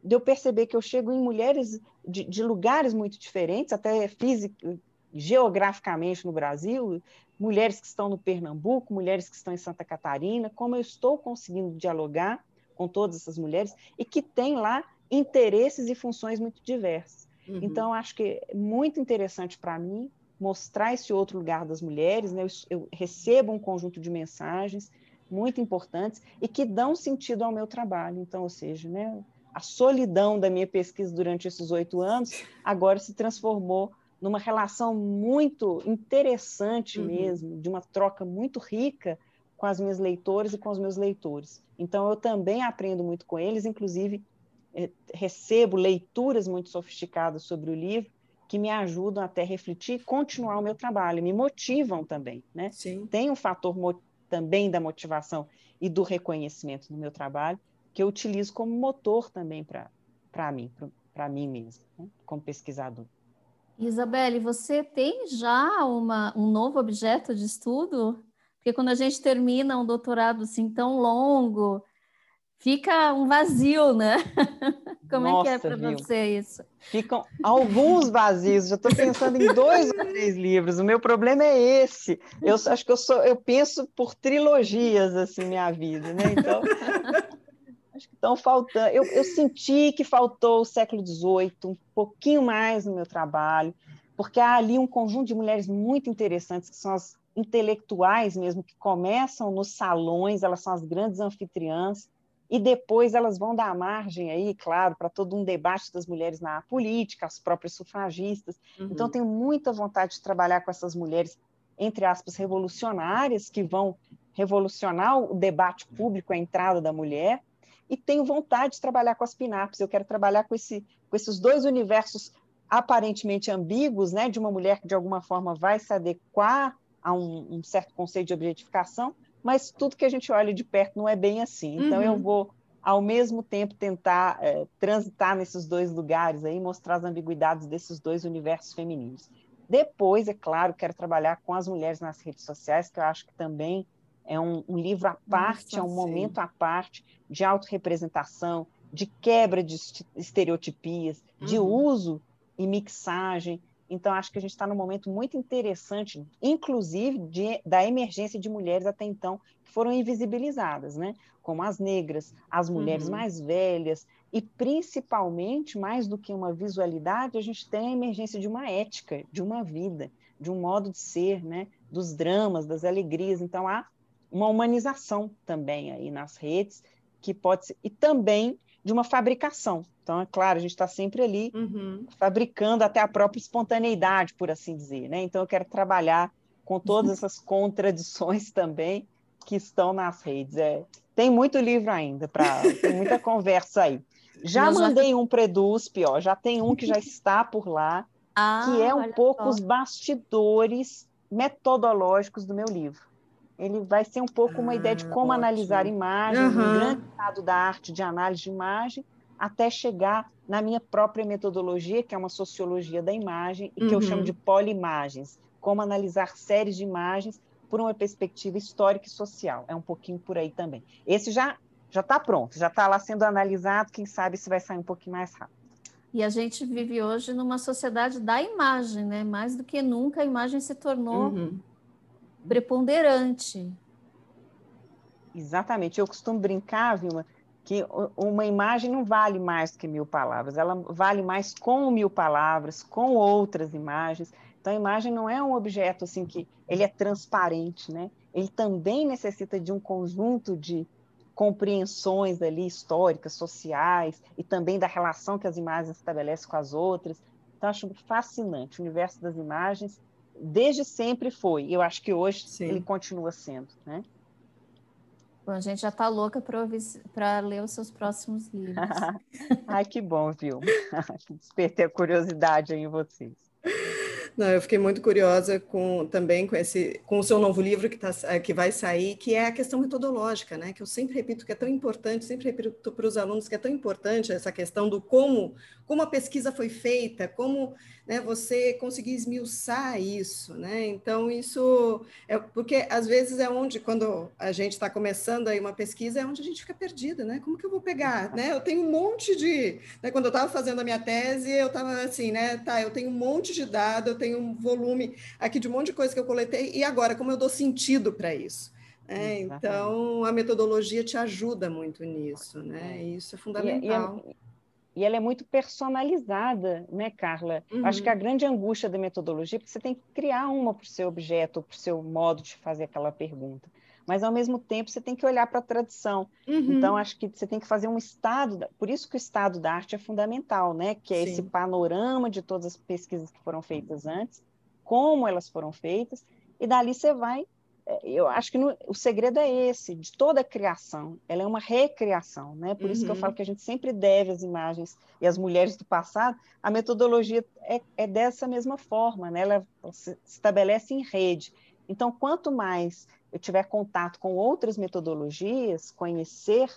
de eu perceber que eu chego em mulheres de, de lugares muito diferentes, até físico, geograficamente no Brasil, mulheres que estão no Pernambuco, mulheres que estão em Santa Catarina, como eu estou conseguindo dialogar com todas essas mulheres e que têm lá interesses e funções muito diversas. Uhum. Então, acho que é muito interessante para mim mostrar esse outro lugar das mulheres. Né? Eu, eu, recebo um conjunto de mensagens muito importantes e que dão sentido ao meu trabalho. Então, ou seja, né, a solidão da minha pesquisa durante esses oito anos agora se transformou numa relação muito interessante uhum. mesmo, de uma troca muito rica com as minhas leitoras e com os meus leitores. Então, eu também aprendo muito com eles, inclusive é, recebo leituras muito sofisticadas sobre o livro que me ajudam até refletir e continuar o meu trabalho, me motivam também, né? Sim. Tem um fator também da motivação e do reconhecimento no meu trabalho que eu utilizo como motor também para mim, para mim mesmo, né? como pesquisador. Isabelle, você tem já uma, um novo objeto de estudo? Porque quando a gente termina um doutorado assim tão longo, fica um vazio, né? Como Nossa, é que é para você isso? Ficam alguns vazios. Já estou pensando em dois ou três livros. O meu problema é esse. Eu acho que eu sou, eu penso por trilogias assim minha vida, né? Então acho que estão faltando. Eu, eu senti que faltou o século XVIII, um pouquinho mais no meu trabalho, porque há ali um conjunto de mulheres muito interessantes que são as intelectuais mesmo que começam nos salões. Elas são as grandes anfitriãs e depois elas vão dar margem aí, claro, para todo um debate das mulheres na política, as próprias sufragistas. Uhum. Então, tenho muita vontade de trabalhar com essas mulheres, entre aspas, revolucionárias, que vão revolucionar o debate público, a entrada da mulher, e tenho vontade de trabalhar com as pinaps. Eu quero trabalhar com, esse, com esses dois universos aparentemente ambíguos, né, de uma mulher que de alguma forma vai se adequar a um, um certo conceito de objetificação, mas tudo que a gente olha de perto não é bem assim. Então, uhum. eu vou, ao mesmo tempo, tentar é, transitar nesses dois lugares aí, mostrar as ambiguidades desses dois universos femininos. Depois, é claro, quero trabalhar com as mulheres nas redes sociais, que eu acho que também é um, um livro à parte, Nossa, é um sim. momento à parte de autorrepresentação, de quebra de estereotipias, uhum. de uso e mixagem então, acho que a gente está num momento muito interessante, inclusive de, da emergência de mulheres até então que foram invisibilizadas, né? como as negras, as mulheres uhum. mais velhas, e principalmente, mais do que uma visualidade, a gente tem a emergência de uma ética, de uma vida, de um modo de ser, né? dos dramas, das alegrias. Então, há uma humanização também aí nas redes, que pode ser, e também de uma fabricação. Então, é claro, a gente está sempre ali uhum. fabricando até a própria espontaneidade, por assim dizer. Né? Então, eu quero trabalhar com todas essas contradições também que estão nas redes. É, tem muito livro ainda, pra, tem muita conversa aí. Já mandei já... um Predusp, ó, já tem um que já está por lá, ah, que é um pouco só. os bastidores metodológicos do meu livro. Ele vai ser um pouco uma ah, ideia de ah, como ótimo. analisar imagens, uhum. um grande estado da arte de análise de imagem, até chegar na minha própria metodologia, que é uma sociologia da imagem, e que uhum. eu chamo de polimagens, como analisar séries de imagens por uma perspectiva histórica e social. É um pouquinho por aí também. Esse já já está pronto, já está lá sendo analisado, quem sabe se vai sair um pouquinho mais rápido. E a gente vive hoje numa sociedade da imagem, né? Mais do que nunca a imagem se tornou uhum. Preponderante. Exatamente. Eu costumo brincar, Vilma, que uma imagem não vale mais que mil palavras, ela vale mais com mil palavras, com outras imagens. Então, a imagem não é um objeto assim que ele é transparente, né? Ele também necessita de um conjunto de compreensões ali históricas, sociais e também da relação que as imagens estabelecem com as outras. Então, acho fascinante. O universo das imagens, desde sempre foi. Eu acho que hoje Sim. ele continua sendo, né? Bom, a gente já está louca para ler os seus próximos livros. Ai, que bom, viu? Despertei a curiosidade em vocês. Não, eu fiquei muito curiosa com também com esse com o seu novo livro que, tá, eh, que vai sair, que é a questão metodológica, né? Que eu sempre repito que é tão importante, sempre repito para os alunos que é tão importante essa questão do como como a pesquisa foi feita, como né, você conseguir esmiuçar isso, né? Então isso é porque às vezes é onde quando a gente está começando aí uma pesquisa é onde a gente fica perdido, né? Como que eu vou pegar, né? Eu tenho um monte de, né, quando eu estava fazendo a minha tese, eu estava assim, né? Tá, eu tenho um monte de dados, eu tenho um volume aqui de um monte de coisa que eu coletei e agora como eu dou sentido para isso? É, então, a metodologia te ajuda muito nisso, né? É. Isso é fundamental. E, e, e ela é muito personalizada, né, Carla? Uhum. Acho que a grande angústia da metodologia é que você tem que criar uma para o seu objeto, para o seu modo de fazer aquela pergunta. Mas, ao mesmo tempo, você tem que olhar para a tradição. Uhum. Então, acho que você tem que fazer um estado, por isso que o estado da arte é fundamental, né? Que é Sim. esse panorama de todas as pesquisas que foram feitas antes, como elas foram feitas, e dali você vai eu acho que no, o segredo é esse, de toda a criação, ela é uma recriação, né? Por uhum. isso que eu falo uhum. que a gente sempre deve as imagens e as mulheres do passado, a metodologia é, é dessa mesma forma, né? Ela se estabelece em rede. Então, quanto mais eu tiver contato com outras metodologias, conhecer,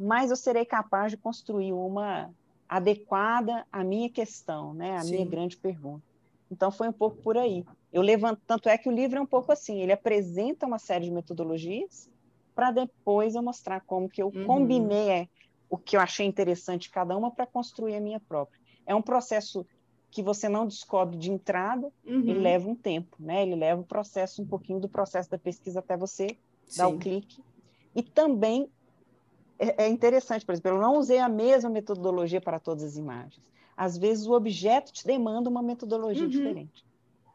mais eu serei capaz de construir uma adequada à minha questão, né? À Sim. minha grande pergunta. Então, foi um pouco por aí. Eu levanto, tanto é que o livro é um pouco assim, ele apresenta uma série de metodologias para depois eu mostrar como que eu uhum. combinei é, o que eu achei interessante cada uma para construir a minha própria. É um processo que você não descobre de entrada, uhum. ele leva um tempo, né? Ele leva o processo um pouquinho do processo da pesquisa até você Sim. dar o clique. E também é, é interessante, por exemplo, eu não usei a mesma metodologia para todas as imagens. Às vezes o objeto te demanda uma metodologia uhum. diferente.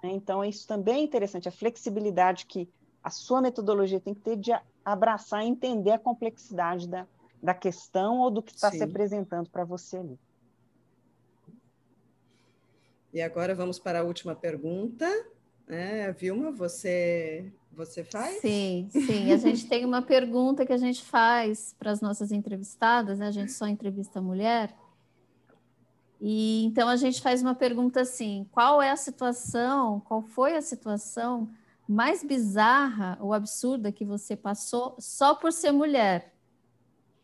Né? Então, isso também é interessante, a flexibilidade que a sua metodologia tem que ter de abraçar e entender a complexidade da, da questão ou do que está se apresentando para você ali. E agora vamos para a última pergunta. É, Vilma, você, você faz? Sim, sim. A gente tem uma pergunta que a gente faz para as nossas entrevistadas, né? a gente só entrevista mulher, e então a gente faz uma pergunta assim: qual é a situação, qual foi a situação mais bizarra ou absurda que você passou só por ser mulher?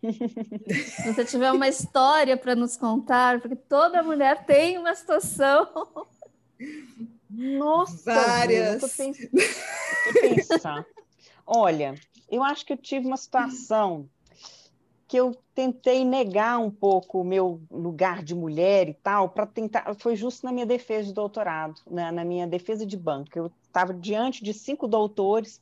Se você tiver uma história para nos contar, porque toda mulher tem uma situação. Nossa, várias. Pensar. Olha, eu acho que eu tive uma situação que eu tentei negar um pouco o meu lugar de mulher e tal, para tentar. Foi justo na minha defesa de doutorado, né, na minha defesa de banco. Eu estava diante de cinco doutores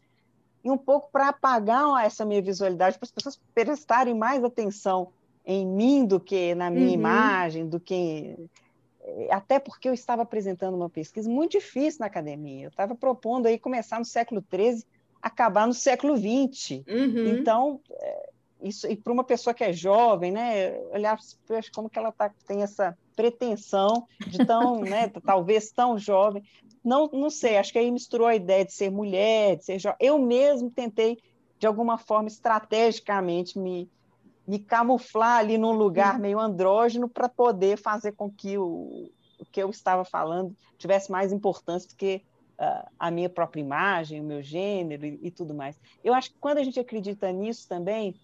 e um pouco para apagar essa minha visualidade, para as pessoas prestarem mais atenção em mim do que na minha uhum. imagem, do que é, até porque eu estava apresentando uma pesquisa muito difícil na academia. Eu estava propondo aí começar no século XIII, acabar no século XX. Uhum. Então, é, isso, e para uma pessoa que é jovem, né, olhar como que ela tá, tem essa pretensão de tão, né, talvez tão jovem. Não, não sei, acho que aí misturou a ideia de ser mulher, de ser jovem. Eu mesmo tentei, de alguma forma, estrategicamente me, me camuflar ali num lugar meio andrógeno para poder fazer com que o, o que eu estava falando tivesse mais importância do que uh, a minha própria imagem, o meu gênero e, e tudo mais. Eu acho que quando a gente acredita nisso também,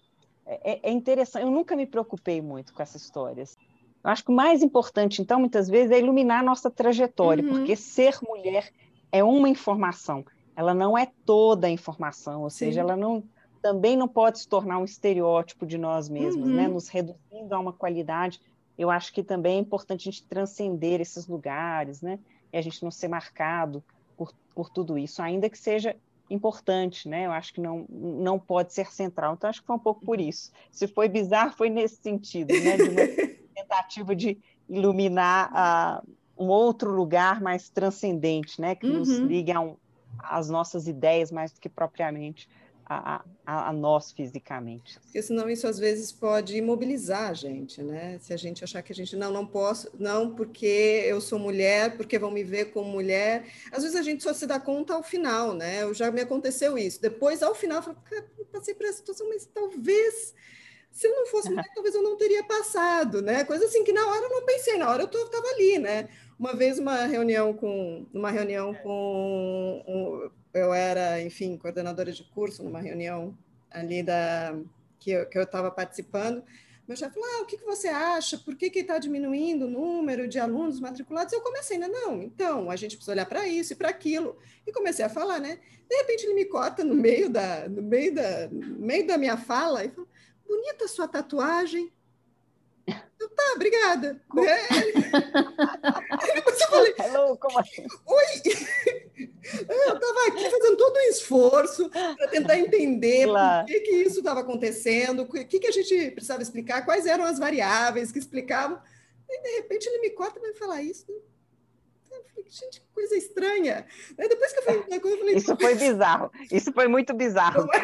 é, é, interessante. Eu nunca me preocupei muito com essas histórias. Eu acho que o mais importante, então, muitas vezes, é iluminar a nossa trajetória, uhum. porque ser mulher é uma informação, ela não é toda a informação, ou Sim. seja, ela não também não pode se tornar um estereótipo de nós mesmos, né? uhum. né? Nos reduzindo a uma qualidade. Eu acho que também é importante a gente transcender esses lugares, né? E a gente não ser marcado por, por tudo isso, ainda que seja importante, né? Eu acho que não, não pode ser central. Então, acho que foi um pouco por isso. Se foi bizarro, foi nesse sentido, né? De uma tentativa de iluminar uh, um outro lugar mais transcendente, né? Que uhum. nos ligue às nossas ideias mais do que propriamente a, a, a, nós fisicamente. Porque senão isso às vezes pode imobilizar a gente, né? Se a gente achar que a gente não, não posso, não porque eu sou mulher, porque vão me ver como mulher. Às vezes a gente só se dá conta ao final, né? Eu já me aconteceu isso. Depois, ao final, eu falo, eu passei por essa situação, mas talvez se eu não fosse mulher, talvez eu não teria passado, né? Coisa assim que na hora eu não pensei, na hora eu estava ali, né? Uma vez uma reunião com uma reunião com um, eu era, enfim, coordenadora de curso numa reunião ali da que eu estava participando. Meu chefe falou: ah, o que, que você acha? Por que está diminuindo o número de alunos matriculados? Eu comecei, né? Não, então, a gente precisa olhar para isso e para aquilo. E comecei a falar, né? De repente ele me corta no meio da, no meio da, no meio da minha fala e fala: bonita sua tatuagem. Eu, tá, obrigada. Como? É. Depois eu falei, Hello, como assim? Oi! Eu estava aqui fazendo todo um esforço para tentar entender claro. por que, que isso estava acontecendo, o que, que a gente precisava explicar, quais eram as variáveis que explicavam. E, de repente, ele me corta e vai falar isso. Eu falei, gente, que coisa estranha. Aí, depois que eu falei, eu falei... Isso foi bizarro. Isso foi muito bizarro.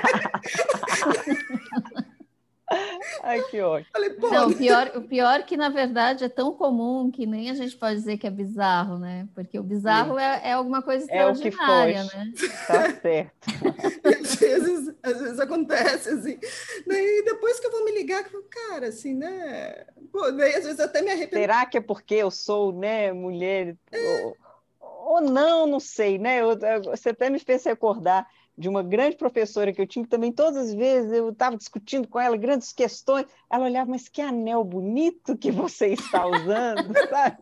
Ai, que ótimo. Falei, Não, o pior, o pior que, na verdade, é tão comum que nem a gente pode dizer que é bizarro, né? Porque o bizarro é, é, alguma coisa extraordinária, é o que né? Tá certo. às, vezes, às vezes acontece, assim. Daí, depois que eu vou me ligar, eu falo, cara, assim, né? Pô, daí, às vezes até me arrependo. Será que é porque eu sou, né, mulher... É. Ou, ou não, não sei, né? Eu, você até me fez recordar de uma grande professora que eu tinha, que também todas as vezes eu estava discutindo com ela grandes questões, ela olhava, mas que anel bonito que você está usando, sabe?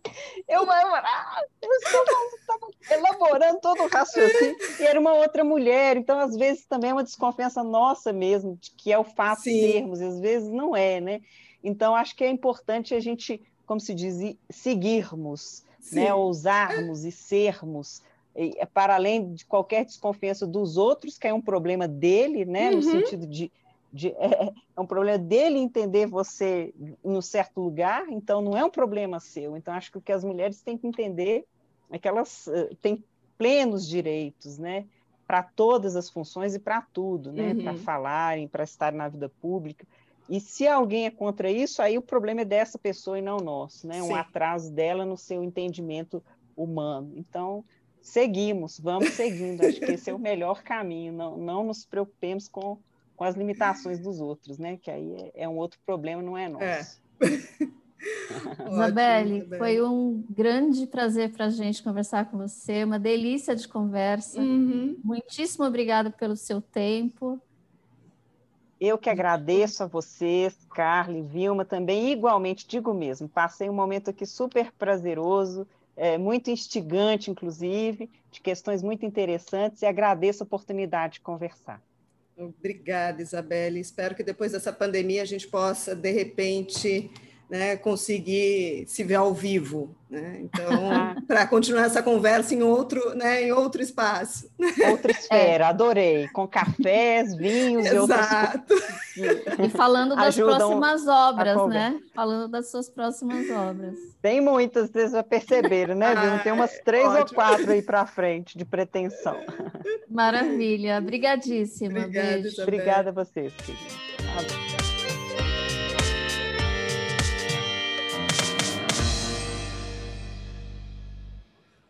Eu, eu, ah, eu estava elaborando todo o raciocínio, e era uma outra mulher, então às vezes também é uma desconfiança nossa mesmo, de que é o fato Sim. de sermos, e às vezes não é, né? Então acho que é importante a gente, como se diz, seguirmos, né? ousarmos e sermos, é para além de qualquer desconfiança dos outros, que é um problema dele, né, uhum. no sentido de, de é, é, um problema dele entender você em um certo lugar, então não é um problema seu. Então acho que o que as mulheres têm que entender é que elas uh, têm plenos direitos, né, para todas as funções e para tudo, né, uhum. para falarem, para estar na vida pública. E se alguém é contra isso, aí o problema é dessa pessoa e não nosso, né? Sim. Um atraso dela no seu entendimento humano. Então, seguimos, vamos seguindo. Acho que esse é o melhor caminho. Não, não nos preocupemos com, com as limitações dos outros, né? Que aí é, é um outro problema, não é nosso. É. Isabelle, foi um grande prazer para a gente conversar com você, uma delícia de conversa. Uhum. Muitíssimo obrigada pelo seu tempo. Eu que agradeço a vocês, Carla e Vilma, também igualmente, digo mesmo, passei um momento aqui super prazeroso, é, muito instigante, inclusive, de questões muito interessantes, e agradeço a oportunidade de conversar. Obrigada, Isabelle. Espero que depois dessa pandemia a gente possa, de repente, né, conseguir se ver ao vivo. Né? Então, para continuar essa conversa em outro, né, em outro espaço. Outra esfera, é. adorei. Com cafés, vinhos Exato. e outras E falando das próximas obras, né? Falando das suas próximas obras. Tem muitas, vocês já perceberam, né, Viu? Tem umas três ótimo. ou quatro aí para frente de pretensão. Maravilha. Obrigadíssima. Obrigada, Beijo. Obrigada a vocês.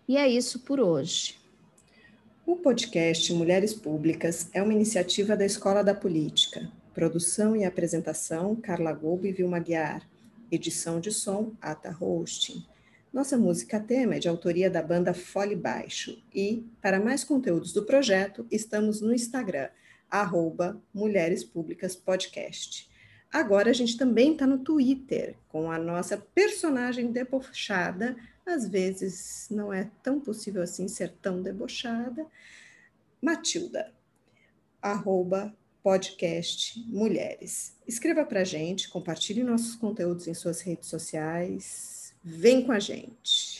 E é isso por hoje. O podcast Mulheres Públicas é uma iniciativa da Escola da Política. Produção e apresentação, Carla Gobo e Vilma Guiar. Edição de som, Ata Hosting. Nossa música tema é de autoria da banda Fole Baixo. E, para mais conteúdos do projeto, estamos no Instagram, Mulheres Públicas Podcast. Agora a gente também está no Twitter, com a nossa personagem debochada, às vezes não é tão possível assim ser tão debochada, Matilda, arroba podcast Mulheres. Escreva para gente, compartilhe nossos conteúdos em suas redes sociais, vem com a gente.